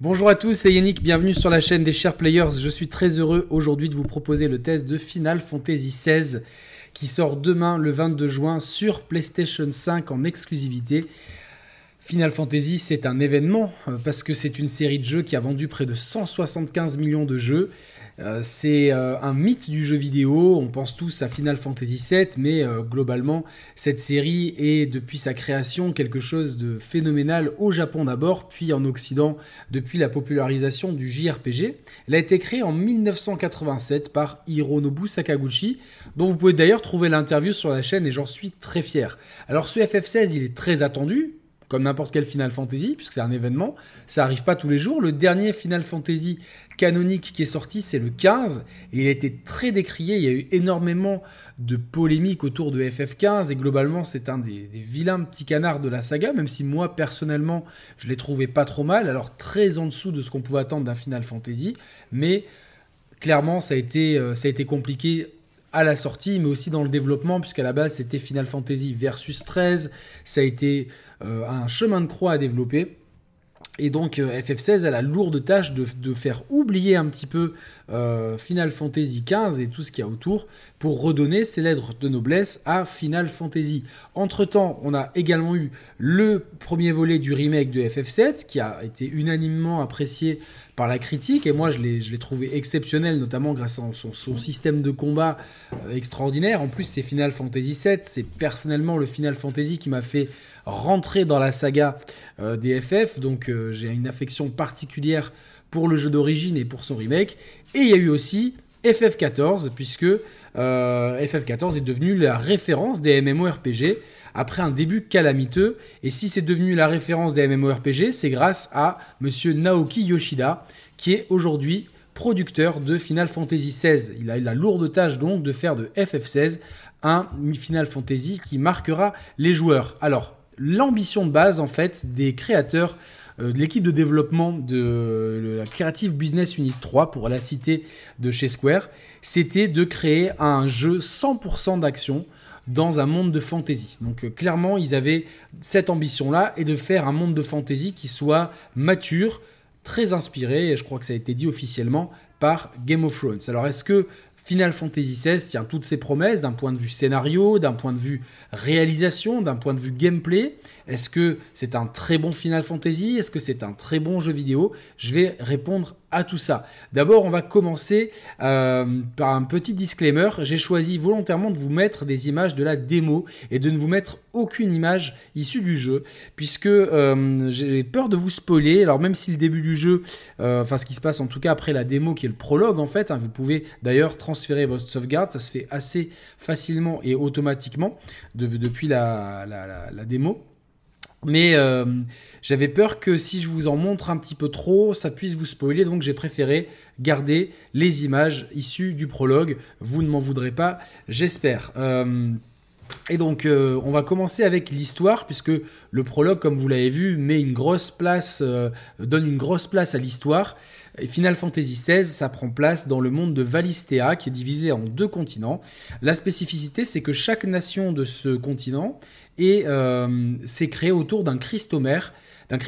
Bonjour à tous, c'est Yannick, bienvenue sur la chaîne des Chers Players. Je suis très heureux aujourd'hui de vous proposer le test de Final Fantasy XVI qui sort demain le 22 juin sur PlayStation 5 en exclusivité. Final Fantasy, c'est un événement euh, parce que c'est une série de jeux qui a vendu près de 175 millions de jeux. Euh, c'est euh, un mythe du jeu vidéo, on pense tous à Final Fantasy VII, mais globalement, cette série est depuis sa création quelque chose de phénoménal au Japon d'abord, puis en Occident depuis la popularisation du JRPG. Elle a été créée en 1987 par Hironobu Sakaguchi, dont vous pouvez d'ailleurs trouver l'interview sur la chaîne et j'en suis très fier. Alors ce FF16, il est très attendu, comme n'importe quel Final Fantasy, puisque c'est un événement. Ça arrive pas tous les jours. Le dernier Final Fantasy canonique qui est sorti, c'est le 15, et il a été très décrié. Il y a eu énormément de polémiques autour de FF15, et globalement, c'est un des, vilains petits canards de la saga, même si moi, personnellement, je l'ai trouvé pas trop mal. Alors, très en dessous de ce qu'on pouvait attendre d'un Final Fantasy, mais clairement, ça a été, euh, ça a été compliqué à la sortie, mais aussi dans le développement, puisqu'à la base c'était Final Fantasy Versus 13, ça a été euh, un chemin de croix à développer. Et donc euh, FF16 a la lourde tâche de, faire oublier un petit peu euh, Final Fantasy XV et tout ce qu'il y a autour pour redonner ses lettres de noblesse à Final Fantasy. Entre-temps, on a également eu le premier volet du remake de FF7 qui a été unanimement apprécié par la critique et moi je l'ai trouvé exceptionnel notamment grâce à son, son système de combat extraordinaire. En plus c'est Final Fantasy VII, c'est personnellement le Final Fantasy qui m'a fait rentrer dans la saga euh, des FF, donc euh, j'ai une affection particulière pour le jeu d'origine et pour son remake. Et il y a eu aussi FF14, puisque euh, FF14 est devenu la référence des MMORPG après un début calamiteux. Et si c'est devenu la référence des MMORPG, c'est grâce à monsieur Naoki Yoshida, qui est aujourd'hui producteur de Final Fantasy XVI. Il a eu la lourde tâche donc de faire de FF16 un Final Fantasy qui marquera les joueurs. Alors, l'ambition de base en fait des créateurs euh, de l'équipe de développement de la Creative Business Unit 3 pour la cité de chez Square, c'était de créer un jeu 100% d'action dans un monde de fantasy. Donc euh, clairement, ils avaient cette ambition-là et de faire un monde de fantasy qui soit mature, très inspiré, et je crois que ça a été dit officiellement, par Game of Thrones. Alors est-ce que Final Fantasy XVI tient toutes ses promesses d'un point de vue scénario, d'un point de vue réalisation, d'un point de vue gameplay. Est-ce que c'est un très bon Final Fantasy? Est-ce que c'est un très bon jeu vidéo? Je vais répondre tout ça. D'abord, on va commencer euh, par un petit disclaimer. J'ai choisi volontairement de vous mettre des images de la démo et de ne vous mettre aucune image issue du jeu, puisque euh, j'ai peur de vous spoiler. Alors même si le début du jeu, euh, enfin ce qui se passe en tout cas après la démo qui est le prologue en fait, hein, vous pouvez d'ailleurs transférer votre sauvegarde, ça se fait assez facilement et automatiquement depuis la démo. Mais euh, j'avais peur que si je vous en montre un petit peu trop, ça puisse vous spoiler, donc j'ai préféré garder les images issues du prologue. Vous ne m'en voudrez pas, j'espère. Euh, et donc, euh, on va commencer avec l'histoire, puisque le prologue, comme vous l'avez vu, met une grosse place, donne une grosse place à l'histoire. Et Final Fantasy XVI, ça prend place dans le monde de Valistea, qui est divisé en deux continents. La spécificité, c'est que chaque nation de ce continent euh, c'est créé autour d'un cristomère d'un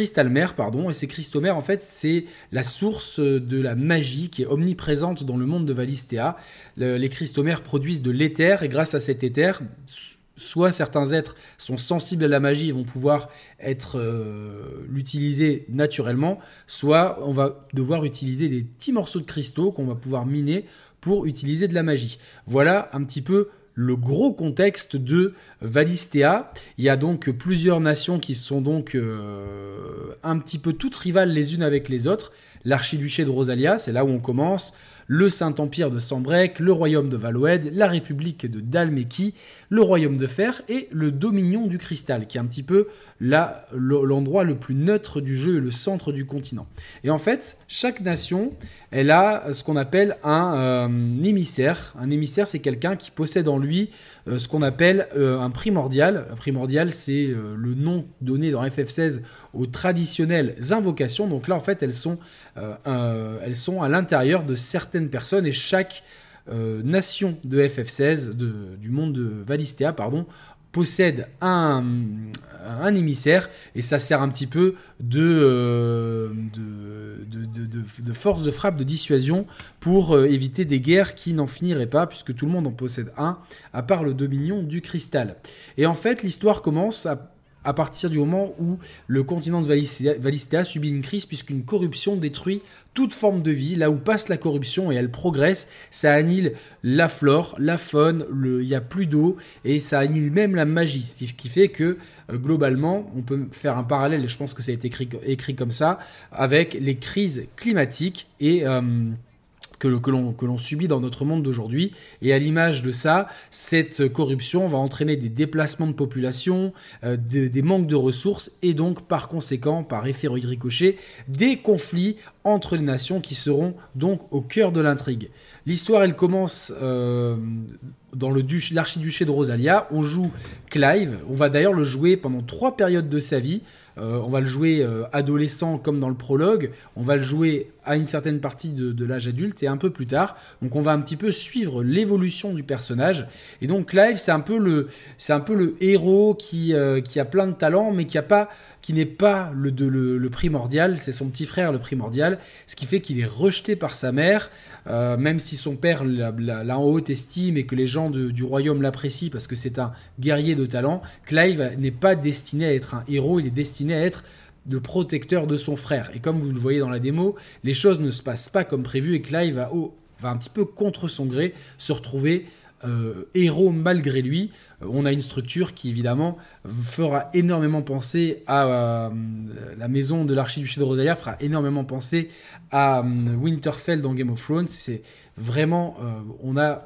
pardon, et ces cristomères, en fait, c'est la source de la magie qui est omniprésente dans le monde de Valistea. les cristomères produisent de l'éther, et grâce à cet éther, soit certains êtres sont sensibles à la magie et vont pouvoir être euh, l'utiliser naturellement, soit on va devoir utiliser des petits morceaux de cristaux qu'on va pouvoir miner pour utiliser de la magie. Voilà un petit peu le gros contexte de Valistea. Il y a donc plusieurs nations qui sont donc euh, un petit peu toutes rivales les unes avec les autres. L'archiduché de Rosalia, c'est là où on commence le Saint-Empire de Sambrec, le royaume de Valoed, la République de Dalmeki, le royaume de Fer et le Dominion du Cristal, qui est un petit peu l'endroit le plus neutre du jeu et le centre du continent. Et en fait, chaque nation, elle a ce qu'on appelle un euh, émissaire. Un émissaire, c'est quelqu'un qui possède en lui ce qu'on appelle euh, un primordial. Un primordial, c'est le nom donné dans FF16 aux traditionnelles invocations. Donc là, en fait, elles sont, elles sont à l'intérieur de certaines personnes et chaque nation de FF16, du monde de Valistea, pardon, possède un, émissaire et ça sert un petit peu de, euh, force de frappe, de dissuasion pour euh, éviter des guerres qui n'en finiraient pas, puisque tout le monde en possède un, à part le dominion du cristal. Et en fait, l'histoire commence à à partir du moment où le continent de Valistea subit une crise puisqu'une corruption détruit toute forme de vie. Là où passe la corruption et elle progresse, ça annule la flore, la faune, il n'y a plus d'eau et ça annule même la magie. Ce qui fait que euh, globalement, on peut faire un parallèle, et je pense que ça a été écrit, écrit comme ça, avec les crises climatiques et... Euh, que, l'on subit dans notre monde d'aujourd'hui. Et à l'image de ça, cette corruption va entraîner des déplacements de population, euh, des, manques de ressources et donc par conséquent, par effet ricochet, des conflits entre les nations qui seront donc au cœur de l'intrigue. L'histoire, elle commence euh, dans l'archiduché de Rosalia. On joue Clive. On va d'ailleurs le jouer pendant trois périodes de sa vie. Euh, on va le jouer euh, adolescent comme dans le prologue, on va le jouer à une certaine partie de, l'âge adulte et un peu plus tard. Donc on va un petit peu suivre l'évolution du personnage. Et donc Clive, c'est un peu le, c'est un peu le héros qui, euh, qui a plein de talents, mais qui n'est pas le, le, primordial, c'est son petit frère le primordial, ce qui fait qu'il est rejeté par sa mère, même si son père l'a en haute estime et que les gens du royaume l'apprécient parce que c'est un guerrier de talent, Clive n'est pas destiné à être un héros, il est destiné à être le protecteur de son frère. Et comme vous le voyez dans la démo, les choses ne se passent pas comme prévu et Clive va, va un petit peu contre son gré se retrouver euh, héros malgré lui. Euh, on a une structure qui évidemment fera énormément penser à euh, la maison de l'archiduché de Rosalia, fera énormément penser à Winterfell dans Game of Thrones. C'est vraiment, on a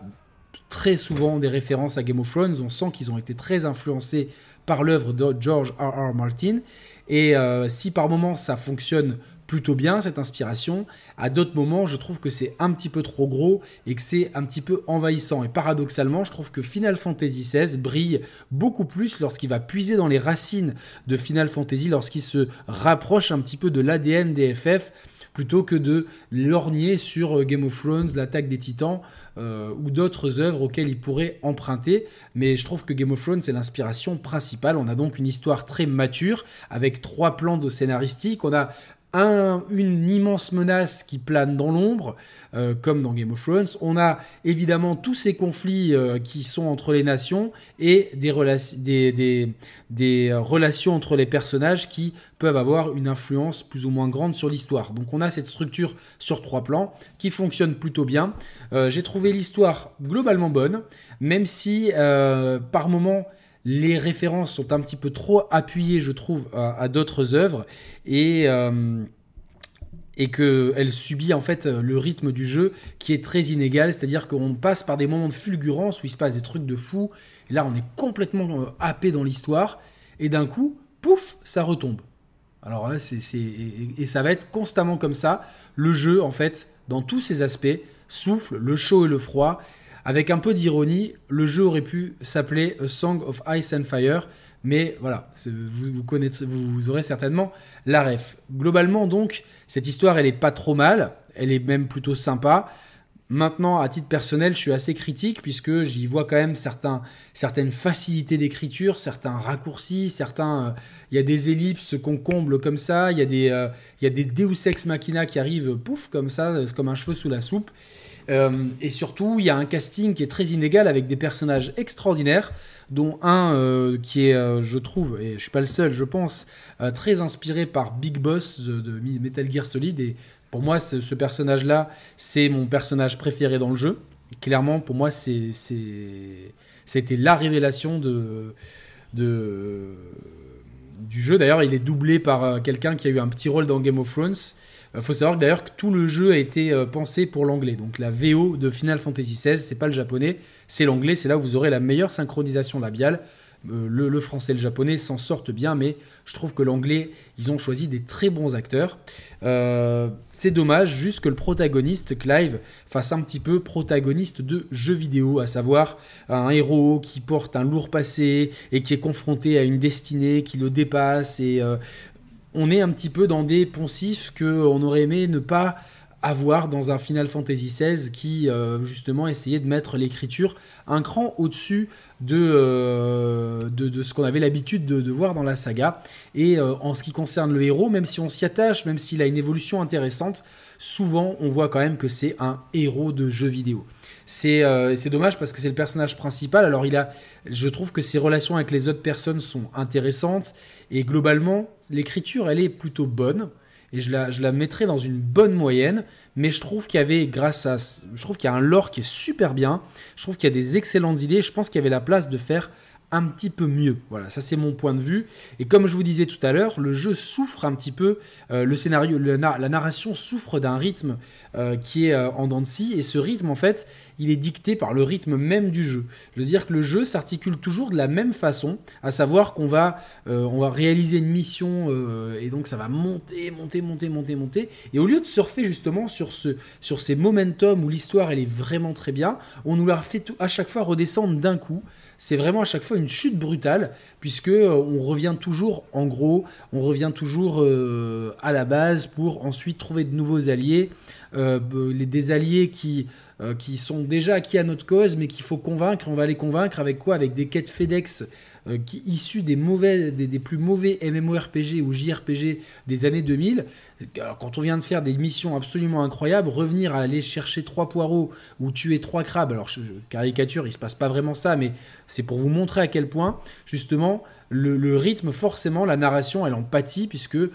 très souvent des références à Game of Thrones. On sent qu'ils ont été très influencés par l'œuvre de George R. R. Martin. Et euh, si par moments ça fonctionne plutôt bien cette inspiration, à d'autres moments je trouve que c'est un petit peu trop gros et que c'est un petit peu envahissant. Et paradoxalement, je trouve que Final Fantasy XVI brille beaucoup plus lorsqu'il va puiser dans les racines de Final Fantasy, lorsqu'il se rapproche un petit peu de l'ADN des FF plutôt que de lorgner sur euh, Game of Thrones, l'attaque des titans euh, ou d'autres œuvres auxquelles il pourrait emprunter. Mais je trouve que Game of Thrones c'est l'inspiration principale. On a donc une histoire très mature avec trois plans de scénaristique. On a une immense menace qui plane dans l'ombre, euh, comme dans Game of Thrones. On a évidemment tous ces conflits euh, qui sont entre les nations et des, des, relations entre les personnages qui peuvent avoir une influence plus ou moins grande sur l'histoire. Donc on a cette structure sur trois plans qui fonctionne plutôt bien. Euh, j'ai trouvé l'histoire globalement bonne, même si par moments les références sont un petit peu trop appuyées, je trouve, à, d'autres œuvres. Et euh, et qu'elle subit en fait le rythme du jeu qui est très inégal, c'est-à-dire qu'on passe par des moments de fulgurance où il se passe des trucs de fou, et là on est complètement euh, happé dans l'histoire, et d'un coup, pouf, ça retombe. Alors là, c'est, et, ça va être constamment comme ça. Le jeu, en fait, dans tous ses aspects, souffle le chaud et le froid, avec un peu d'ironie, le jeu aurait pu s'appeler A Song of Ice and Fire, mais voilà, vous, vous, connaissez, vous, aurez certainement la ref. Globalement, donc, cette histoire, elle est pas trop mal, elle est même plutôt sympa. Maintenant, à titre personnel, je suis assez critique puisque j'y vois quand même certaines facilités d'écriture, certains raccourcis, certains. Euh, il y a des ellipses qu'on comble comme ça, il y a des, euh, y a des Deus ex machina qui arrivent, pouf, comme ça, comme un cheveu sous la soupe. Euh, et surtout, il y a un casting qui est très inégal avec des personnages extraordinaires, dont un euh, qui est, euh, je trouve, et je suis pas le seul, je pense, très inspiré par Big Boss de, Metal Gear Solid. Et pour moi, ce, personnage-là, c'est mon personnage préféré dans le jeu. Clairement, pour moi, c'est, c'était la révélation de, de, du jeu. D'ailleurs, il est doublé par quelqu'un qui a eu un petit rôle dans Game of Thrones. Il euh, faut savoir d'ailleurs que tout le jeu a été euh, pensé pour l'anglais. Donc la VO de Final Fantasy XVI, c'est pas le japonais, c'est l'anglais. C'est là où vous aurez la meilleure synchronisation labiale. Euh, le, français et le japonais s'en sortent bien, mais je trouve que l'anglais, ils ont choisi des très bons acteurs. c'est dommage juste que le protagoniste, Clive, fasse un petit peu protagoniste de jeux vidéo, à savoir un héros qui porte un lourd passé et qui est confronté à une destinée qui le dépasse et on est un petit peu dans des poncifs qu'on aurait aimé ne pas avoir dans un Final Fantasy XVI qui justement essayait de mettre l'écriture un cran au-dessus de, de, ce qu'on avait l'habitude de, voir dans la saga. Et en ce qui concerne le héros, même si on s'y attache, même s'il a une évolution intéressante, souvent on voit quand même que c'est un héros de jeu vidéo. Euh, c'est dommage parce que c'est le personnage principal. Alors il a, je trouve que ses relations avec les autres personnes sont intéressantes et globalement l'écriture elle est plutôt bonne et je la, je la mettrais dans une bonne moyenne. Mais je trouve qu'il y avait, grâce à, je trouve qu'il y a un lore qui est super bien. Je trouve qu'il y a des excellentes idées. Je pense qu'il y avait la place de faire un petit peu mieux. Voilà, ça c'est mon point de vue. Et comme je vous disais tout à l'heure, le jeu souffre un petit peu, euh, le scénario, la narration souffre d'un rythme euh, qui est euh, en dents de scie, et ce rythme en fait, il est dicté par le rythme même du jeu. Je veux dire que le jeu s'articule toujours de la même façon, à savoir qu'on va, va réaliser une mission, et donc ça va monter, monter, monter, monter, monter, et au lieu de surfer justement sur, ce, sur ces momentum où l'histoire elle est vraiment très bien, on nous la fait tout, à chaque fois redescendre d'un coup c'est vraiment à chaque fois une chute brutale, puisque euh, on revient toujours, en gros, on revient toujours euh, à la base pour ensuite trouver de nouveaux alliés, euh, des alliés qui, qui sont déjà acquis à notre cause, mais qu'il faut convaincre. On va les convaincre avec quoi? Avec des quêtes FedEx euh, qui, issus des, des, plus mauvais MMORPG ou JRPG des années 2000. quand on vient de faire des missions absolument incroyables, revenir à aller chercher trois poireaux ou tuer trois crabes, alors caricature, il se passe pas vraiment ça, mais c'est pour vous montrer à quel point, justement, le, rythme, forcément, la narration, elle en pâtit, puisque euh,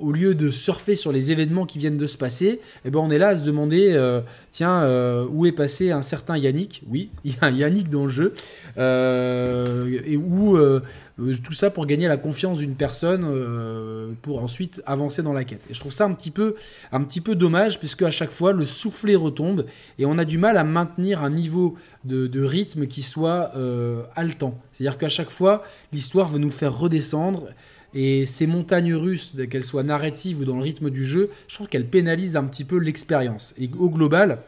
au lieu de surfer sur les événements qui viennent de se passer, eh ben, on est là à se demander, euh, tiens, euh, où est passé un certain Yannick? Oui, il y a un Yannick dans le jeu, et où tout ça pour gagner la confiance d'une personne pour ensuite avancer dans la quête. Et je trouve ça un petit peu, un petit peu dommage puisque à chaque fois le soufflet retombe et on a du mal à maintenir un niveau de, rythme qui soit euh, haletant. C'est-à-dire qu'à chaque fois, l'histoire veut nous faire redescendre. Et ces montagnes russes, qu'elles soient narratives ou dans le rythme du jeu, je trouve qu'elles pénalisent un petit peu l'expérience. Et au global,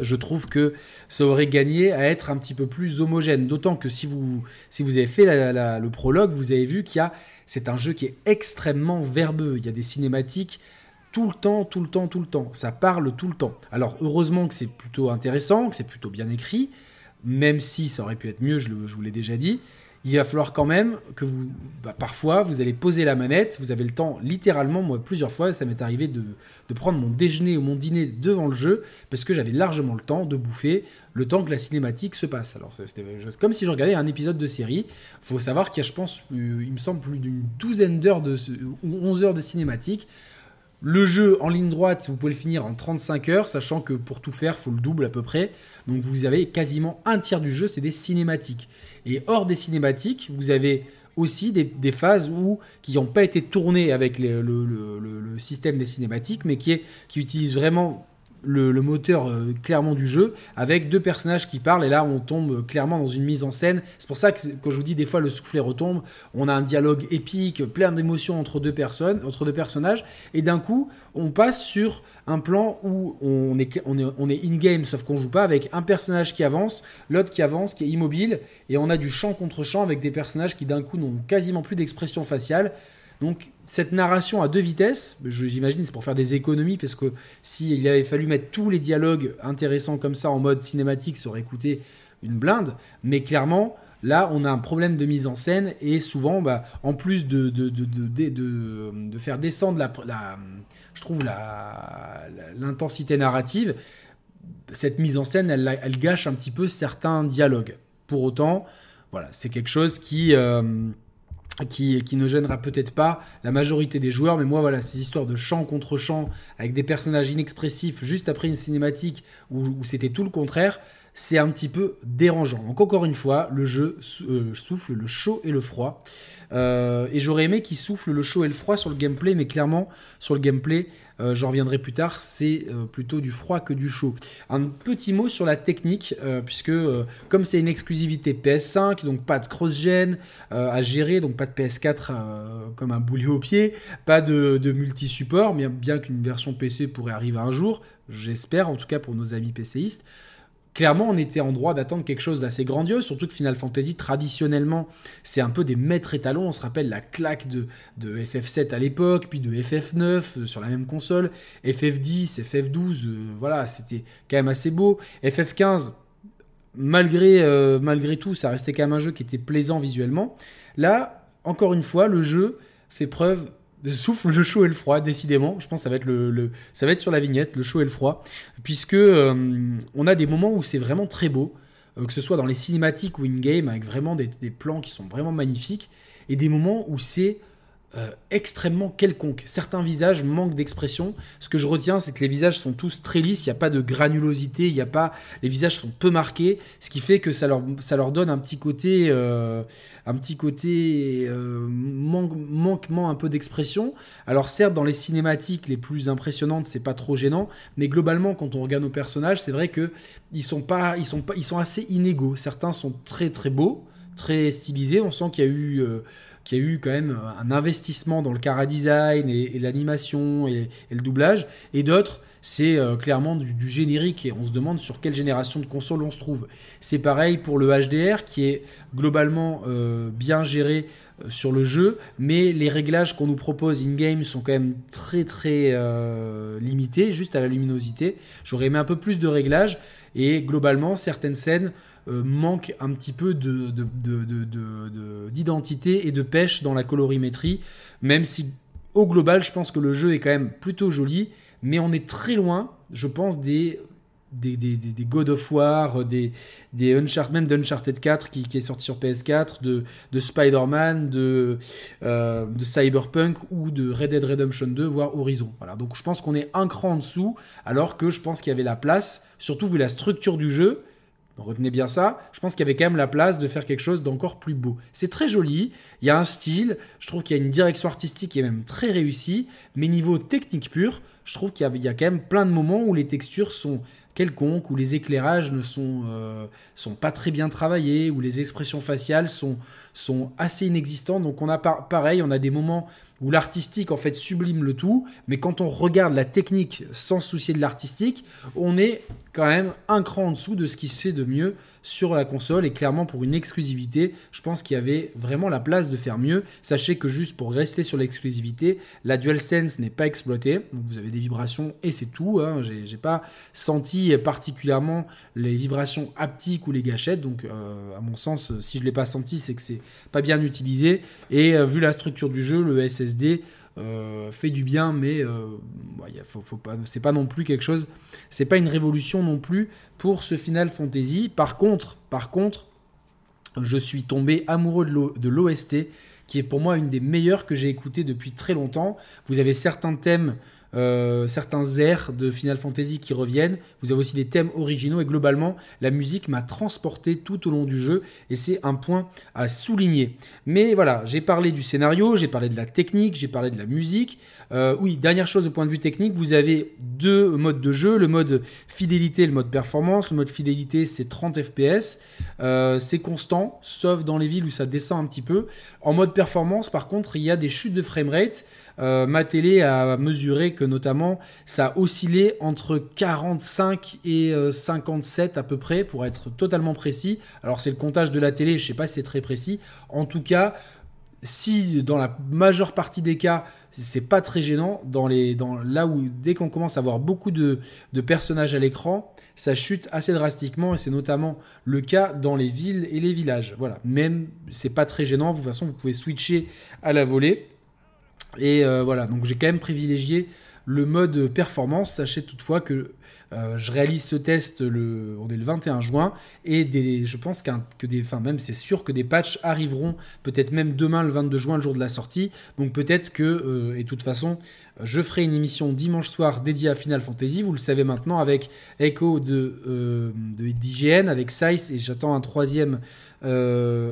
je trouve que ça aurait gagné à être un petit peu plus homogène. D'autant que si vous, si vous avez fait le prologue, vous avez vu qu'il y a, c'est un jeu qui est extrêmement verbeux. Il y a des cinématiques tout le temps, tout le temps, tout le temps. Ça parle tout le temps. Alors heureusement que c'est plutôt intéressant, que c'est plutôt bien écrit, même si ça aurait pu être mieux, je, vous l'ai déjà dit. Il va falloir quand même que vous, bah, parfois, vous allez poser la manette, vous avez le temps, littéralement, moi plusieurs fois, ça m'est arrivé de, prendre mon déjeuner ou mon dîner devant le jeu, parce que j'avais largement le temps de bouffer, le temps que la cinématique se passe. Alors c'était comme si je regardais un épisode de série. Faut savoir qu'il y a, je pense, il me semble plus d'une douzaine d'heures ou 11 heures de cinématique. Le jeu en ligne droite, vous pouvez le finir en 35 heures, sachant que pour tout faire, il faut le double à peu près. Donc vous avez quasiment un tiers du jeu, c'est des cinématiques. Et hors des cinématiques, vous avez aussi des, phases qui n'ont pas été tournées avec le, système des cinématiques, mais qui utilisent vraiment le, moteur euh, clairement du jeu avec deux personnages qui parlent et là on tombe clairement dans une mise en scène. C'est pour ça que quand je vous dis des fois le soufflet retombe, on a un dialogue épique, plein d'émotions entre deux personnes, entre deux personnages et d'un coup on passe sur un plan où on est, on est, on est in-game sauf qu'on joue pas avec un personnage qui avance, l'autre qui avance, qui est immobile et on a du champ contre champ avec des personnages qui d'un coup n'ont quasiment plus d'expression faciale. Donc cette narration à deux vitesses, j'imagine c'est pour faire des économies, parce que s'il avait fallu mettre tous les dialogues intéressants comme ça en mode cinématique, ça aurait coûté une blinde. Mais clairement, là, on a un problème de mise en scène, et souvent, bah, en plus de, faire descendre je trouve l'intensité narrative, cette mise en scène, elle, elle, gâche un petit peu certains dialogues. Pour autant, voilà, c'est quelque chose qui... Euh, qui, ne gênera peut-être pas la majorité des joueurs, mais moi voilà, ces histoires de champ contre champ avec des personnages inexpressifs juste après une cinématique où, c'était tout le contraire, c'est un petit peu dérangeant. Donc encore une fois, le jeu euh, souffle le chaud et le froid. Euh, et j'aurais aimé qu'il souffle le chaud et le froid sur le gameplay, mais clairement, sur le gameplay, euh, j'en reviendrai plus tard, c'est euh, plutôt du froid que du chaud. Un petit mot sur la technique, puisque comme c'est une exclusivité PS5, donc pas de cross-gen à gérer, donc pas de PS4 comme un boulet au pied, pas de, multi-support, bien, bien qu'une version PC pourrait arriver un jour, j'espère, en tout cas pour nos amis PCistes clairement, on était en droit d'attendre quelque chose d'assez grandiose, surtout que Final Fantasy, traditionnellement, c'est un peu des maîtres étalons. On se rappelle la claque de, de FF7 à l'époque, puis de FF9 euh, sur la même console, FF10, FF12, euh, voilà, c'était quand même assez beau. FF15, malgré, euh, malgré tout, ça restait quand même un jeu qui était plaisant visuellement. Là, encore une fois, le jeu fait preuve souffle le chaud et le froid, décidément. Je pense que ça va être, sur la vignette, le chaud et le froid, puisque euh, on a des moments où c'est vraiment très beau, euh, que ce soit dans les cinématiques ou in-game, avec vraiment des, plans qui sont vraiment magnifiques, et des moments où c'est euh, extrêmement quelconque. Certains visages manquent d'expression. Ce que je retiens, c'est que les visages sont tous très lisses, il n'y a pas de granulosité, il y a pas, les visages sont peu marqués, ce qui fait que ça leur, ça leur donne un petit côté, euh, un petit côté euh, manquement un peu d'expression. Alors certes, dans les cinématiques les plus impressionnantes, c'est pas trop gênant, mais globalement, quand on regarde nos personnages, c'est vrai que ils sont pas, sont sont assez inégaux. Certains sont très très beaux, très stylisés. On sent qu'il y a eu qui a eu quand même un investissement dans le cara design et, l'animation et, le doublage, et d'autres, c'est euh, clairement du, générique et on se demande sur quelle génération de console on se trouve. C'est pareil pour le HDR qui est globalement euh, bien géré euh, sur le jeu, mais les réglages qu'on nous propose in-game sont quand même très très limités, juste à la luminosité. J'aurais aimé un peu plus de réglages et globalement certaines scènes euh, manque un petit peu d'identité et de pêche dans la colorimétrie, même si au global, je pense que le jeu est quand même plutôt joli, mais on est très loin, je pense, des des, God of War, des, des Uncharted, même d'Uncharted 4 qui, est sorti sur PS4, de, de Spider-Man, de, euh, de Cyberpunk ou de Red Dead Redemption 2, voire Horizon. Voilà, donc je pense qu'on est un cran en dessous, alors que je pense qu'il y avait la place, surtout vu la structure du jeu, Retenez bien ça, je pense qu'il y avait quand même la place de faire quelque chose d'encore plus beau. C'est très joli, il y a un style, je trouve qu'il y a une direction artistique qui est même très réussie, mais niveau technique pur, je trouve qu'il y, a quand même plein de moments où les textures sont quelconques, où les éclairages ne sont, euh, sont pas très bien travaillés, où les expressions faciales sont, sont assez inexistantes. Donc on a pareil, on a des moments où l'artistique en fait sublime le tout, mais quand on regarde la technique sans se soucier de l'artistique, on est quand même un cran en dessous de ce qui se fait de mieux sur la console et clairement pour une exclusivité, je pense qu'il y avait vraiment la place de faire mieux. Sachez que juste pour rester sur l'exclusivité, la DualSense n'est pas exploitée, vous avez des vibrations et c'est tout. Hein. J'ai pas senti particulièrement les vibrations haptiques ou les gâchettes, donc euh, à mon sens, si je l'ai pas senti, c'est que c'est pas bien utilisé. Et euh, vu la structure du jeu, le SSD euh, fait du bien, mais euh, pas, c'est pas non plus quelque chose, c'est pas une révolution non plus pour ce Final Fantasy. Par contre, par contre, je suis tombé amoureux de l'OST, qui est pour moi une des meilleures que j'ai écoutées depuis très longtemps. Vous avez certains thèmes euh, certains airs de Final Fantasy qui reviennent. Vous avez aussi des thèmes originaux et globalement, la musique m'a transporté tout au long du jeu et c'est un point à souligner. Mais voilà, j'ai parlé du scénario, j'ai parlé de la technique, j'ai parlé de la musique. Euh, oui, dernière chose au point de vue technique, vous avez deux modes de jeu, le mode fidélité et le mode performance. Le mode fidélité, c'est 30 FPS. Euh, c'est constant, sauf dans les villes où ça descend un petit peu. En mode performance, par contre, il y a des chutes de framerate. Euh, ma télé a mesuré que notamment ça oscillait entre 45 et 57 euh, à peu près pour être totalement précis. Alors c'est le comptage de la télé, je sais pas si c'est très précis. En tout cas, si dans la majeure partie des cas c'est pas très gênant, dans les, dans, là où dès qu'on commence à avoir beaucoup de, de personnages à l'écran, ça chute assez drastiquement et c'est notamment le cas dans les villes et les villages. Voilà, même c'est pas très gênant. De toute façon, vous pouvez switcher à la volée. Et euh, voilà, donc j'ai quand même privilégié le mode performance. Sachez toutefois que euh, je réalise ce test le, on est le 21 juin et je pense que des, enfin même c'est sûr que des patchs arriveront peut-être même demain le 22 juin, le jour de la sortie. Donc peut-être que, euh, et de toute façon, je ferai une émission dimanche soir dédiée à Final Fantasy. Vous le savez maintenant avec Echo de, d'IGN, avec Size et j'attends un troisième euh,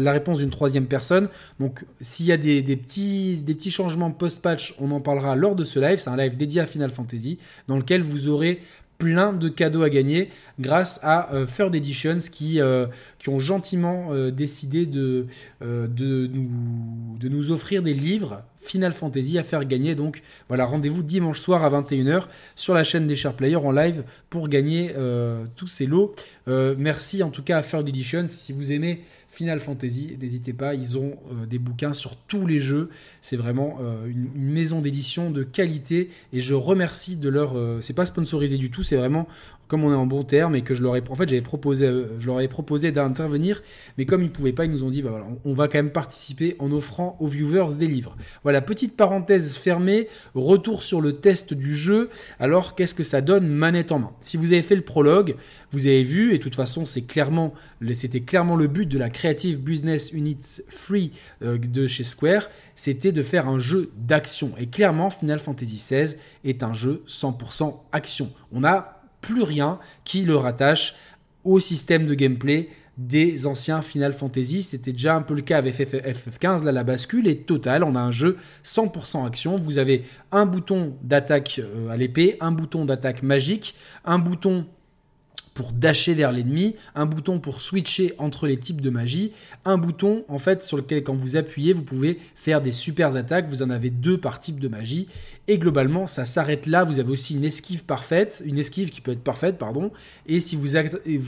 la, réponse d'une troisième personne. Donc s'il y a des, petits, des petits changements post-patch, on en parlera lors de ce live. C'est un live dédié à Final Fantasy dans lequel vous aurez plein de cadeaux à gagner grâce à euh, Third Editions qui, euh, qui ont gentiment décidé de, de, nous, de nous offrir des livres Final Fantasy à faire gagner. Donc voilà, rendez-vous dimanche soir à 21h sur la chaîne des Sharp Players en live pour gagner euh, tous ces lots. Euh, merci en tout cas à Third Edition. Si vous aimez Final Fantasy, n'hésitez pas, ils ont euh, des bouquins sur tous les jeux. C'est vraiment une, une, maison d'édition de qualité et je remercie de leur. c'est pas sponsorisé du tout, c'est vraiment comme on est en bon terme et que je leur ai, proposé, d'intervenir, mais comme ils pouvaient pas, ils nous ont dit, bah on va quand même participer en offrant aux viewers des livres. Voilà, petite parenthèse fermée, retour sur le test du jeu. Alors, qu'est-ce que ça donne manette en main? Si vous avez fait le prologue, vous avez vu, et de toute façon, c'est clairement, c'était clairement le but de la Creative Business Unit Free euh, de chez Square, c'était de faire un jeu d'action. Et clairement, Final Fantasy XVI est un jeu 100% action. On n'a plus rien qui le rattache au système de gameplay des anciens Final Fantasy. C'était déjà un peu le cas avec FF15. Là, la bascule est totale. On a un jeu 100% action. Vous avez un bouton d'attaque euh, à l'épée, un bouton d'attaque magique, un bouton pour dasher vers l'ennemi, un bouton pour switcher entre les types de magie, un bouton en fait sur lequel quand vous appuyez vous pouvez faire des super attaques, vous en avez deux par type de magie et globalement ça s'arrête là, vous avez aussi une esquive parfaite, une esquive qui peut être parfaite pardon et si vous,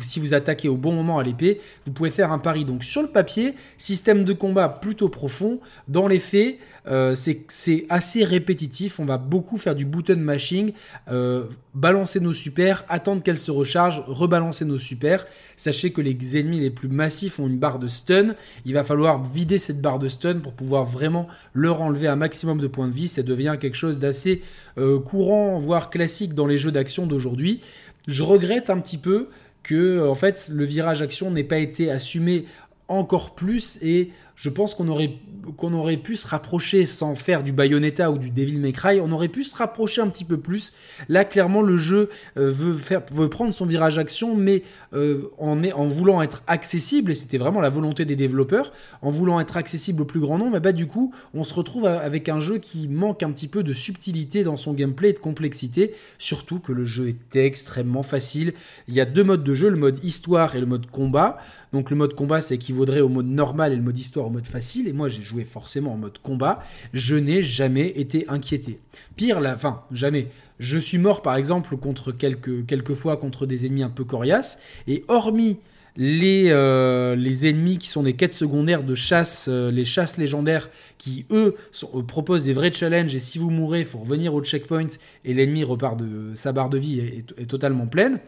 si vous attaquez au bon moment à l'épée, vous pouvez faire un pari. Donc sur le papier, système de combat plutôt profond, dans les faits euh, c'est assez répétitif. On va beaucoup faire du button mashing, euh, balancer nos super, attendre qu'elles se rechargent, rebalancer nos super. Sachez que les ennemis les plus massifs ont une barre de stun. Il va falloir vider cette barre de stun pour pouvoir vraiment leur enlever un maximum de points de vie. Ça devient quelque chose d'assez euh, courant, voire classique dans les jeux d'action d'aujourd'hui. Je regrette un petit peu que en fait le virage action n'ait pas été assumé encore plus et je pense qu'on aurait, aurait pu se rapprocher sans faire du Bayonetta ou du Devil May Cry, on aurait pu se rapprocher un petit peu plus. Là, clairement, le jeu euh, veut, faire, veut prendre son virage action, mais euh, en, en voulant être accessible, et c'était vraiment la volonté des développeurs, en voulant être accessible au plus grand nombre, bah, du coup, on se retrouve avec un jeu qui manque un petit peu de subtilité dans son gameplay et de complexité, surtout que le jeu est extrêmement facile. Il y a deux modes de jeu, le mode histoire et le mode combat. Donc le mode combat, ça équivaudrait au mode normal et le mode histoire en mode facile, et moi j'ai joué forcément en mode combat, je n'ai jamais été inquiété. Pire, la fin, jamais. Je suis mort par exemple contre quelques, quelques fois contre des ennemis un peu coriaces, et hormis les, euh, les ennemis qui sont des quêtes secondaires de chasse, euh, les chasses légendaires, qui eux euh, proposent des vrais challenges, et si vous mourrez, il faut revenir au checkpoint, et l'ennemi repart de sa barre de vie est totalement pleine.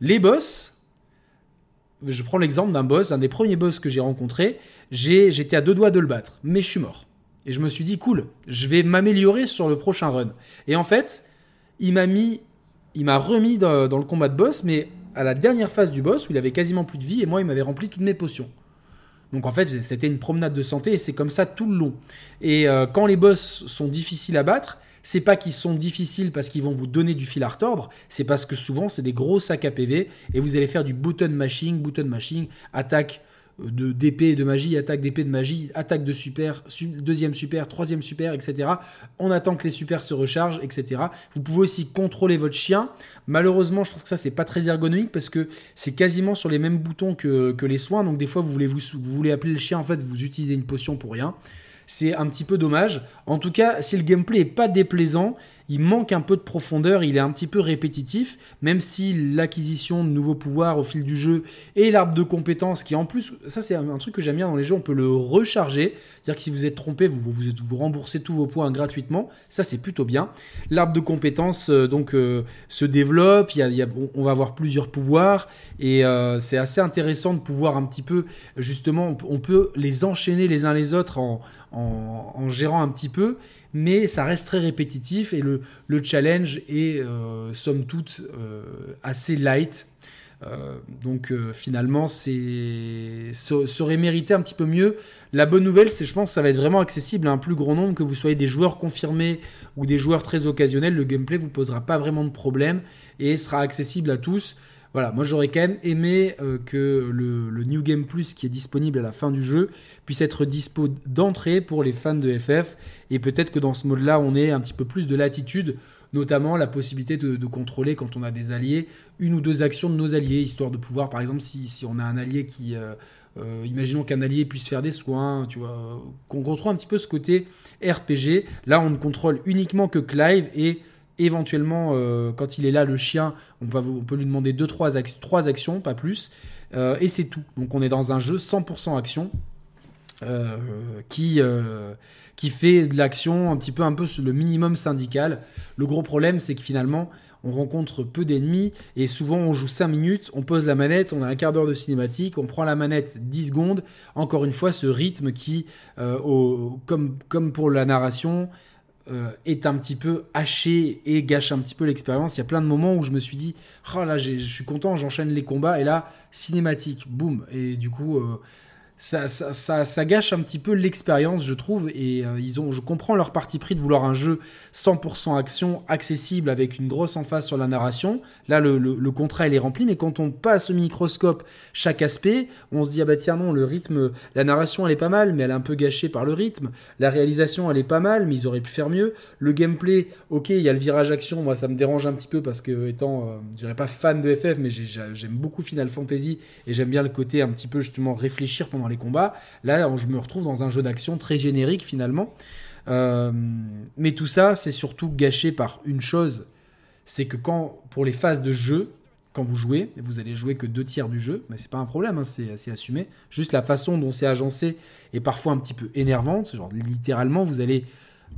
Les boss, je prends l'exemple d'un boss, un des premiers boss que j'ai rencontré, j'étais à deux doigts de le battre, mais je suis mort. Et je me suis dit, cool, je vais m'améliorer sur le prochain run. Et en fait, il m'a mis, il m'a remis dans, le combat de boss, mais à la dernière phase du boss où il avait quasiment plus de vie et moi il m'avait rempli toutes mes potions. Donc en fait, c'était une promenade de santé et c'est comme ça tout le long. Et euh, quand les boss sont difficiles à battre, c'est pas qu'ils sont difficiles parce qu'ils vont vous donner du fil à retordre, c'est parce que souvent c'est des gros sacs à PV et vous allez faire du button mashing, button mashing, attaque euh, de d'épée de magie, attaque d'épée de magie, attaque de super, deuxième super, troisième super, etc. On attend que les super se rechargent, etc. Vous pouvez aussi contrôler votre chien. Malheureusement, je trouve que ça c'est pas très ergonomique parce que c'est quasiment sur les mêmes boutons que, les soins. Donc des fois vous voulez vous, vous voulez appeler le chien, en fait vous utilisez une potion pour rien c'est un petit peu dommage. En tout cas, si le gameplay est pas déplaisant, il manque un peu de profondeur, il est un petit peu répétitif, même si l'acquisition de nouveaux pouvoirs au fil du jeu et l'arbre de compétences, qui en plus, ça c'est un truc que j'aime bien dans les jeux, on peut le recharger, c'est-à-dire que si vous êtes trompé, vous, vous, remboursez tous vos points gratuitement, ça c'est plutôt bien. L'arbre de compétences euh, donc euh, se développe, on va avoir plusieurs pouvoirs, et euh, c'est assez intéressant de pouvoir un petit peu, justement, on peut les enchaîner les uns les autres en gérant un petit peu mais ça reste très répétitif et le, challenge est euh, somme toute euh, assez light. Euh, donc finalement, c'est ça, aurait mérité un petit peu mieux. La bonne nouvelle, c'est je pense que ça va être vraiment accessible à un plus grand nombre, que vous soyez des joueurs confirmés ou des joueurs très occasionnels. Le gameplay vous posera pas vraiment de problème et sera accessible à tous. Voilà, moi j'aurais quand même aimé euh, que le, New Game Plus qui est disponible à la fin du jeu puisse être dispo d'entrée pour les fans de FF. Et peut-être que dans ce mode-là, on ait un petit peu plus de latitude, notamment la possibilité de, contrôler quand on a des alliés, une ou deux actions de nos alliés, histoire de pouvoir, par exemple, si, on a un allié qui, euh, euh, imaginons qu'un allié puisse faire des soins, tu vois, qu'on retrouve un petit peu ce côté RPG. Là, on ne contrôle uniquement que Clive et éventuellement, euh, quand il est là, le chien, on peut, lui demander 2-3 trois actions, pas plus. Euh, et c'est tout. Donc on est dans un jeu 100% action qui, qui fait de l'action un petit peu, un peu le minimum syndical. Le gros problème, c'est que finalement, on rencontre peu d'ennemis et souvent on joue 5 minutes, on pose la manette, on a un quart d'heure de cinématique, on prend la manette 10 secondes. Encore une fois, ce rythme qui, euh, comme, comme pour la narration, euh, est un petit peu haché et gâche un petit peu l'expérience. Il y a plein de moments où je me suis dit, oh là, je suis content, j'enchaîne les combats et là, cinématique, boum. Et du coup, euh, ça, gâche un petit peu l'expérience, je trouve. Et euh, ils ont, je comprends leur parti pris de vouloir un jeu 100% action, accessible, avec une grosse emphase sur la narration. Là, le, contrat, il est rempli. Mais quand on passe au microscope chaque aspect, on se dit, ah bah tiens, non, le rythme, la narration, elle est pas mal, mais elle est un peu gâchée par le rythme. La réalisation, elle est pas mal, mais ils auraient pu faire mieux. Le gameplay, ok, il y a le virage action. Moi, ça me dérange un petit peu parce que, étant, euh, je dirais pas fan de FF, mais j'aime beaucoup Final Fantasy et j'aime bien le côté un petit peu, justement, réfléchir pendant les combats. Là, je me retrouve dans un jeu d'action très générique finalement. Euh, mais tout ça, c'est surtout gâché par une chose, c'est que quand pour les phases de jeu, quand vous jouez, vous allez jouer que deux tiers du jeu, mais c'est pas un problème, hein, c'est assez assumé. Juste la façon dont c'est agencé est parfois un petit peu énervante. Genre littéralement, vous allez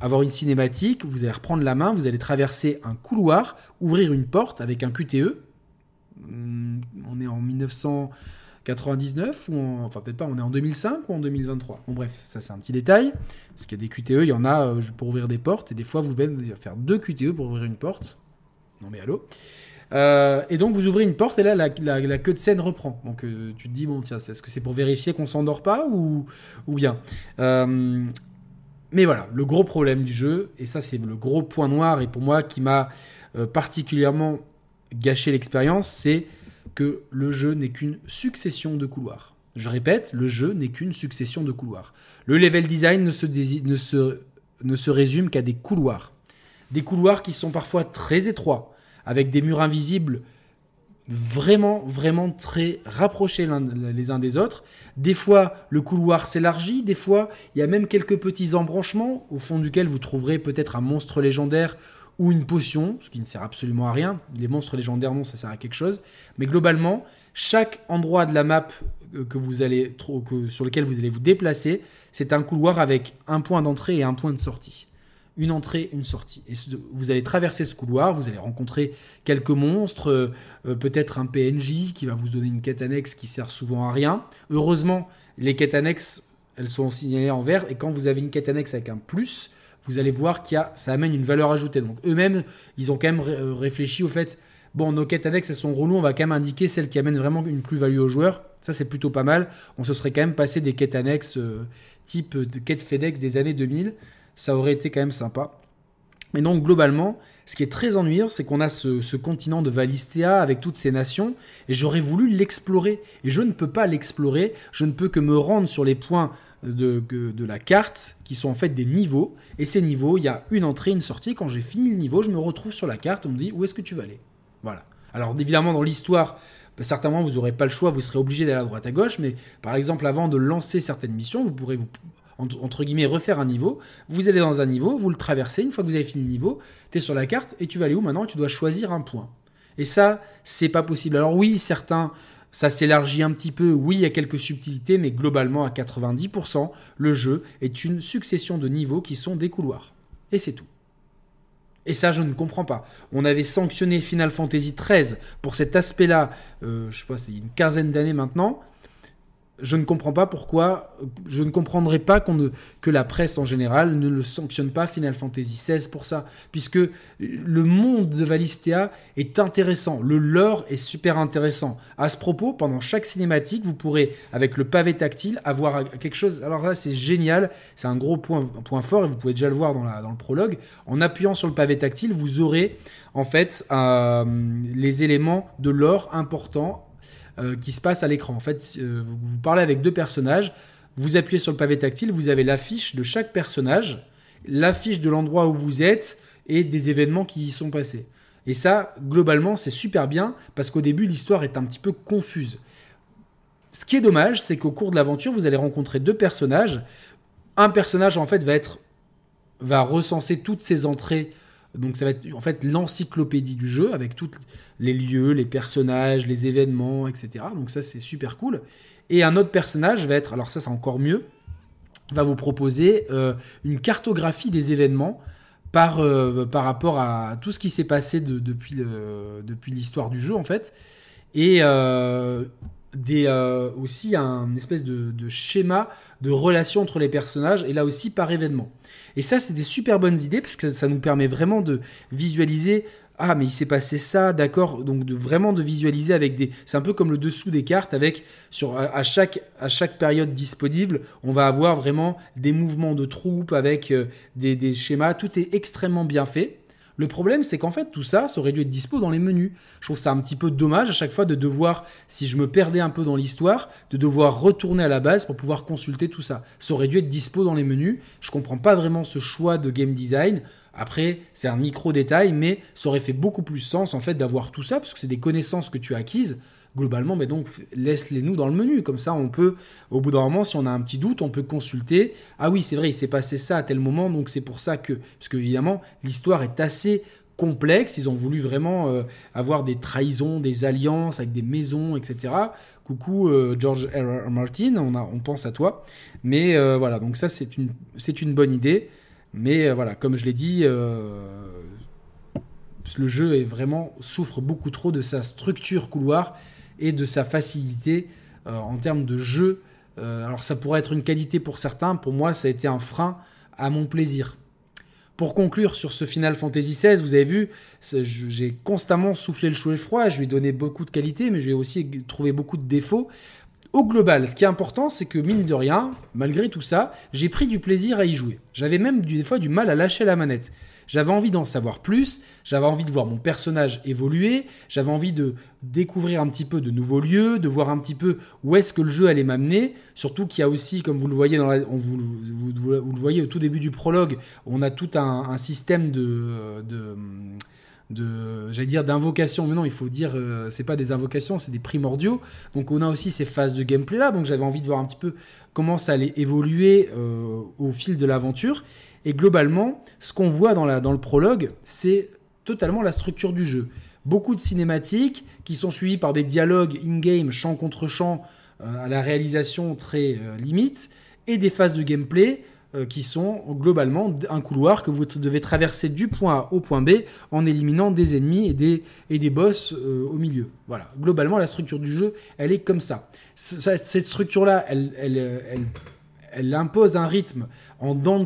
avoir une cinématique, vous allez reprendre la main, vous allez traverser un couloir, ouvrir une porte avec un QTE. Hmm, on est en 1900. 99 ou enfin peut-être pas, on est en 2005 ou en 2023. Bon bref, ça c'est un petit détail parce qu'il y a des QTE, il y en a euh, pour ouvrir des portes et des fois vous devez faire deux QTE pour ouvrir une porte. Non mais allô? Euh, et donc vous ouvrez une porte et là la, queue de scène reprend. Donc euh, tu te dis bon tiens, est-ce que c'est pour vérifier qu'on s'endort pas ou, ou bien? Mais voilà, le gros problème du jeu et ça c'est le gros point noir et pour moi qui m'a particulièrement gâché l'expérience, c'est que le jeu n'est qu'une succession de couloirs. Je répète, le jeu n'est qu'une succession de couloirs. Le level design ne se, résume qu'à des couloirs. Des couloirs qui sont parfois très étroits, avec des murs invisibles vraiment, vraiment très rapprochés les uns des autres. Des fois, le couloir s'élargit, des fois, il y a même quelques petits embranchements au fond duquel vous trouverez peut-être un monstre légendaire ou une potion, ce qui ne sert absolument à rien. Les monstres légendaires, non, ça sert à quelque chose. Mais globalement, chaque endroit de la map euh, que vous allez, que, sur lequel vous allez vous déplacer, c'est un couloir avec un point d'entrée et un point de sortie. Une entrée, une sortie. Et vous allez traverser ce couloir, vous allez rencontrer quelques monstres, euh, euh, peut-être un PNJ qui va vous donner une quête annexe qui sert souvent à rien. Heureusement, les quêtes annexes, elles sont signalées en vert, et quand vous avez une quête annexe avec un plus, vous allez voir qu'il ça amène une valeur ajoutée. Donc eux-mêmes, ils ont quand même euh, réfléchi au fait, bon, nos quêtes annexes, elles sont reloues, on va quand même indiquer celles qui amènent vraiment une plus-value aux joueurs. Ça, c'est plutôt pas mal. On se serait quand même passé des quêtes annexes euh, type de quête FedEx des années 2000. Ça aurait été quand même sympa. Mais donc, globalement, ce qui est très ennuyeux, c'est qu'on a ce, ce, continent de Valistea avec toutes ces nations, et j'aurais voulu l'explorer. Et je ne peux pas l'explorer, je ne peux que me rendre sur les points de, la carte qui sont en fait des niveaux. Et ces niveaux, il y a une entrée, une sortie. Quand j'ai fini le niveau, je me retrouve sur la carte. On me dit où est-ce que tu vas aller? Voilà. Alors évidemment, dans l'histoire, bah, certainement, vous n'aurez pas le choix. Vous serez obligé d'aller à droite à gauche. Mais par exemple, avant de lancer certaines missions, vous pourrez vous entre guillemets refaire un niveau. Vous allez dans un niveau, vous le traversez. Une fois que vous avez fini le niveau, tu es sur la carte et tu vas aller où maintenant? Tu dois choisir un point. Et ça, c'est pas possible. Alors oui, certains ça s'élargit un petit peu, oui, il y a quelques subtilités, mais globalement, à 90%, le jeu est une succession de niveaux qui sont des couloirs. Et c'est tout. Et ça, je ne comprends pas. On avait sanctionné Final Fantasy XIII pour cet aspect-là, euh, je sais pas, c'est une quinzaine d'années maintenant je ne comprends pas pourquoi, je ne comprendrai pas que la presse en général ne le sanctionne pas Final Fantasy XVI pour ça, puisque le monde de Valistea est intéressant, le lore est super intéressant. À ce propos, pendant chaque cinématique, vous pourrez, avec le pavé tactile, avoir quelque chose, alors là c'est génial, c'est un gros point, point fort, et vous pouvez déjà le voir dans le prologue, en appuyant sur le pavé tactile, vous aurez en fait euh, les éléments de lore importants euh, qui se passe à l'écran. En fait, euh, vous, parlez avec deux personnages, vous appuyez sur le pavé tactile, vous avez l'affiche de chaque personnage, l'affiche de l'endroit où vous êtes et des événements qui y sont passés. Et ça, globalement, c'est super bien parce qu'au début, l'histoire est un petit peu confuse. ce qui est dommage, c'est qu'au cours de l'aventure, vous allez rencontrer deux personnages. Un personnage, en fait, va être va recenser toutes ses entrées. Donc ça va être en fait l'encyclopédie du jeu avec tous les lieux, les personnages, les événements, etc. Donc ça c'est super cool. Et un autre personnage va être, alors ça c'est encore mieux, va vous proposer euh, une cartographie des événements par, euh, par rapport à tout ce qui s'est passé depuis, depuis l'histoire du jeu en fait. Et euh, des, aussi un espèce de, de, schéma de relation entre les personnages, et là aussi par événement. Et ça, c'est des super bonnes idées, parce que ça nous permet vraiment de visualiser ah mais il s'est passé ça, d'accord, donc vraiment de visualiser avec des, c'est un peu comme le dessous des cartes avec sur à chaque à chaque période disponible, on va avoir vraiment des mouvements de troupes avec euh, des, des schémas, tout est extrêmement bien fait. Le problème, c'est qu'en fait, tout ça, ça aurait dû être dispo dans les menus. Je trouve ça un petit peu dommage à chaque fois de devoir, si je me perdais un peu dans l'histoire, de devoir retourner à la base pour pouvoir consulter tout ça. Ça aurait dû être dispo dans les menus. Je comprends pas vraiment ce choix de game design. Après, c'est un micro détail, mais ça aurait fait beaucoup plus sens en fait d'avoir tout ça, parce que c'est des connaissances que tu as acquises. Globalement, mais donc laisse-les nous dans le menu. Comme ça, on peut, au bout d'un moment, si on a un petit doute, on peut consulter. Ah oui, c'est vrai, il s'est passé ça à tel moment, donc c'est pour ça que. Parce que évidemment, l'histoire est assez complexe. Ils ont voulu vraiment euh, avoir des trahisons, des alliances avec des maisons, etc. Coucou euh, George R. Martin, on, a, on pense à toi. Mais euh, voilà, donc ça c'est une, c'est une bonne idée. Mais voilà, comme je l'ai dit, le jeu est vraiment souffre beaucoup trop de sa structure couloir et de sa facilité euh, en termes de jeu. alors ça pourrait être une qualité pour certains, pour moi ça a été un frein à mon plaisir. Pour conclure sur ce Final Fantasy XVI, vous avez vu, j'ai constamment soufflé le chaud et le froid, je lui ai donné beaucoup de qualités, mais je lui ai aussi trouvé beaucoup de défauts au global, ce qui est important, c'est que mine de rien, malgré tout ça, j'ai pris du plaisir à y jouer. J'avais même des fois du mal à lâcher la manette. J'avais envie d'en savoir plus, j'avais envie de voir mon personnage évoluer, j'avais envie de découvrir un petit peu de nouveaux lieux, de voir un petit peu où est-ce que le jeu allait m'amener. Surtout qu'il y a aussi, comme vous le voyez dans la, vous, le voyez au tout début du prologue, on a tout un, système de, d'invocation. Mais non il faut dire euh, c'est pas des invocations c'est des primordiaux. Donc on a aussi ces phases de gameplay là donc j'avais envie de voir un petit peu comment ça allait évoluer euh, au fil de l'aventure et globalement ce qu'on voit dans, le prologue c'est totalement la structure du jeu beaucoup de cinématiques qui sont suivies par des dialogues in-game champ contre champ euh, à la réalisation très limite et des phases de gameplay euh, qui sont globalement un couloir que vous devez traverser du point A au point B en éliminant des ennemis et des, boss euh, au milieu. Voilà, globalement la structure du jeu, elle est comme ça. Cette structure-là, elle, elle, impose un rythme en dents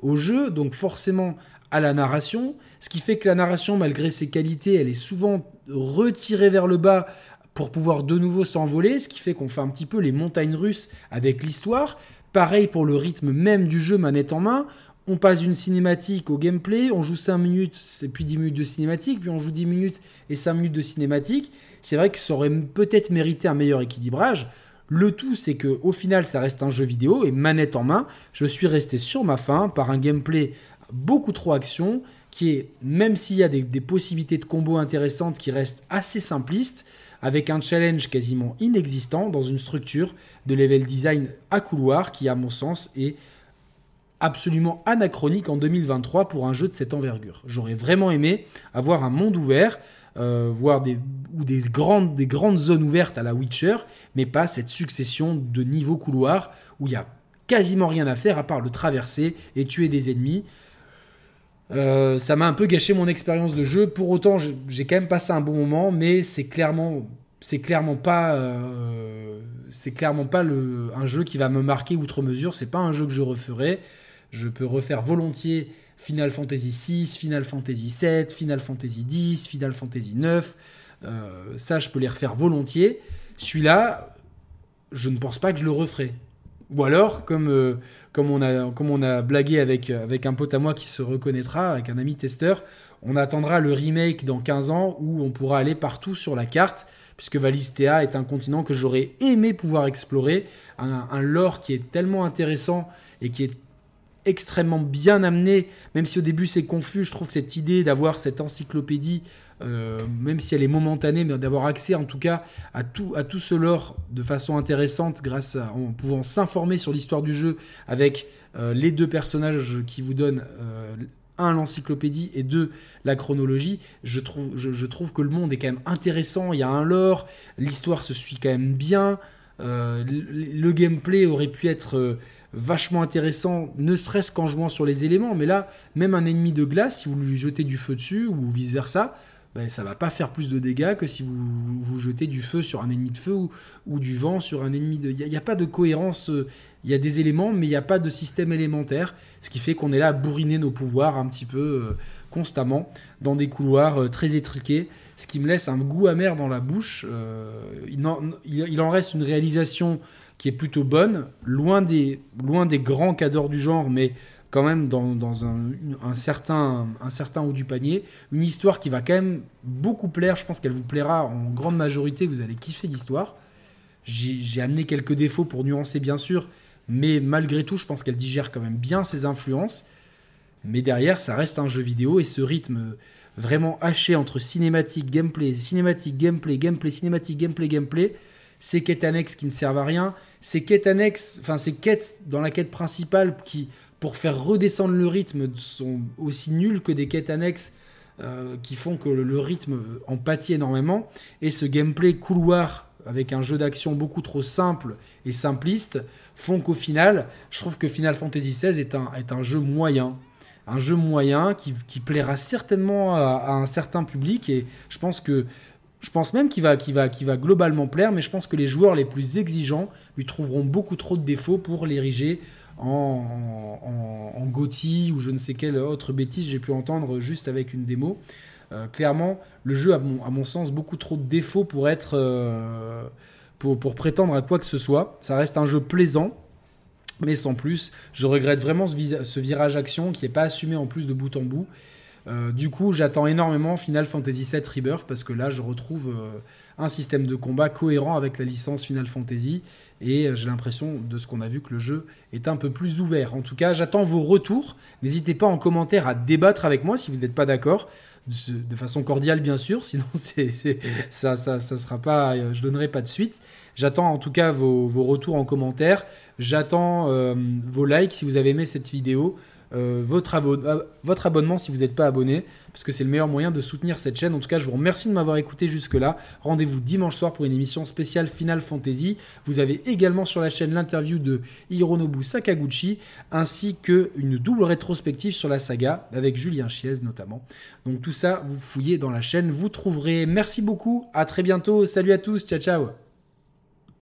au jeu, donc forcément à la narration, ce qui fait que la narration, malgré ses qualités, elle est souvent retirée vers le bas pour pouvoir de nouveau s'envoler, ce qui fait qu'on fait un petit peu les montagnes russes avec l'histoire. Pareil pour le rythme même du jeu manette en main. On passe d'une cinématique au gameplay, on joue 5 minutes, puis 10 minutes de cinématique, puis on joue 10 minutes et 5 minutes de cinématique. C'est vrai que ça aurait peut-être mérité un meilleur équilibrage. Le tout, c'est que au final, ça reste un jeu vidéo et manette en main, je suis resté sur ma faim par un gameplay beaucoup trop action, qui est, même s'il y a des, possibilités de combos intéressantes, qui reste assez simpliste avec un challenge quasiment inexistant dans une structure de level design à couloir qui, à mon sens, est absolument anachronique en 2023 pour un jeu de cette envergure. J'aurais vraiment aimé avoir un monde ouvert, euh, voir des, ou des grandes, des grandes zones ouvertes à la Witcher, mais pas cette succession de niveaux couloirs où il y a quasiment rien à faire à part le traverser et tuer des ennemis. Euh, ça m'a un peu gâché mon expérience de jeu. Pour autant, j'ai quand même passé un bon moment, mais c'est clairement, c'est clairement pas, euh, c'est clairement pas le, un jeu qui va me marquer outre mesure. C'est pas un jeu que je referai. Je peux refaire volontiers Final Fantasy VI, Final Fantasy VII, Final Fantasy X, Final Fantasy IX. Euh, ça, je peux les refaire volontiers. Celui-là, je ne pense pas que je le referai. Ou alors, comme comme on a, comme on a blagué avec, avec un pote à moi qui se reconnaîtra, avec un ami testeur, on attendra le remake dans 15 ans où on pourra aller partout sur la carte, puisque Valistea est un continent que j'aurais aimé pouvoir explorer, un, lore qui est tellement intéressant et qui est extrêmement bien amené, même si au début c'est confus, je trouve que cette idée d'avoir cette encyclopédie, euh, même si elle est momentanée, mais d'avoir accès en tout cas à tout, à tout ce lore de façon intéressante, grâce à, en pouvant s'informer sur l'histoire du jeu avec euh, les deux personnages qui vous donnent euh, un l'encyclopédie et deux la chronologie, je trouve, je, trouve que le monde est quand même intéressant, il y a un lore, l'histoire se suit quand même bien, le, le, gameplay aurait pu être vachement intéressant, ne serait-ce qu'en jouant sur les éléments. Mais là, même un ennemi de glace, si vous lui jetez du feu dessus ou vice versa, ben, ça va pas faire plus de dégâts que si vous, vous jetez du feu sur un ennemi de feu ou, du vent sur un ennemi de. Il n'y a, pas de cohérence. Euh, il y a des éléments, mais il n'y a pas de système élémentaire, ce qui fait qu'on est là à bourriner nos pouvoirs un petit peu euh, constamment dans des couloirs euh, très étriqués, ce qui me laisse un goût amer dans la bouche. il, en, reste une réalisation qui est plutôt bonne, loin des, loin des grands cadors du genre, mais quand même dans, un, certain, un certain haut du panier. Une histoire qui va quand même beaucoup plaire, je pense qu'elle vous plaira en grande majorité, vous allez kiffer l'histoire. J'ai amené quelques défauts pour nuancer bien sûr, mais malgré tout, je pense qu'elle digère quand même bien ses influences. Mais derrière, ça reste un jeu vidéo et ce rythme vraiment haché entre cinématique, gameplay, cinématique, gameplay, gameplay, cinématique, gameplay, gameplay, ces quêtes annexes qui ne servent à rien, ces quêtes annexes, enfin ces quêtes dans la quête principale qui, pour faire redescendre le rythme, sont aussi nulles que des quêtes annexes euh, qui font que le, rythme en pâtit énormément. Et ce gameplay couloir avec un jeu d'action beaucoup trop simple et simpliste font qu'au final, je trouve que Final Fantasy XVI est un, est un jeu moyen. Un jeu moyen qui, plaira certainement à, un certain public et je pense que je pense même qu'il va, va, va globalement plaire, mais je pense que les joueurs les plus exigeants lui trouveront beaucoup trop de défauts pour l'ériger en, en, ou je ne sais quelle autre bêtise j'ai pu entendre juste avec une démo. Euh, clairement, le jeu a, à mon sens beaucoup trop de défauts pour être euh, pour, prétendre à quoi que ce soit. Ça reste un jeu plaisant, mais sans plus. Je regrette vraiment ce virage action qui n'est pas assumé en plus de bout en bout. Euh, du coup, j'attends énormément Final Fantasy VII Rebirth parce que là, je retrouve euh, un système de combat cohérent avec la licence Final Fantasy et euh, j'ai l'impression de ce qu'on a vu que le jeu est un peu plus ouvert. En tout cas, j'attends vos retours. N'hésitez pas en commentaire à débattre avec moi si vous n'êtes pas d'accord. De façon cordiale, bien sûr, sinon ça, ça, sera pas, je donnerai pas de suite. J'attends en tout cas vos, retours en commentaire. J'attends vos likes si vous avez aimé cette vidéo. Euh, votre, euh, votre, abonnement si vous n'êtes pas abonné, parce que c'est le meilleur moyen de soutenir cette chaîne. En tout cas, je vous remercie de m'avoir écouté jusque-là. Rendez-vous dimanche soir pour une émission spéciale Final Fantasy. Vous avez également sur la chaîne l'interview de Hironobu Sakaguchi, ainsi qu'une double rétrospective sur la saga, avec Julien Chiez notamment. Donc tout ça, vous fouillez dans la chaîne, vous trouverez. Merci beaucoup, à très bientôt, salut à tous, ciao ciao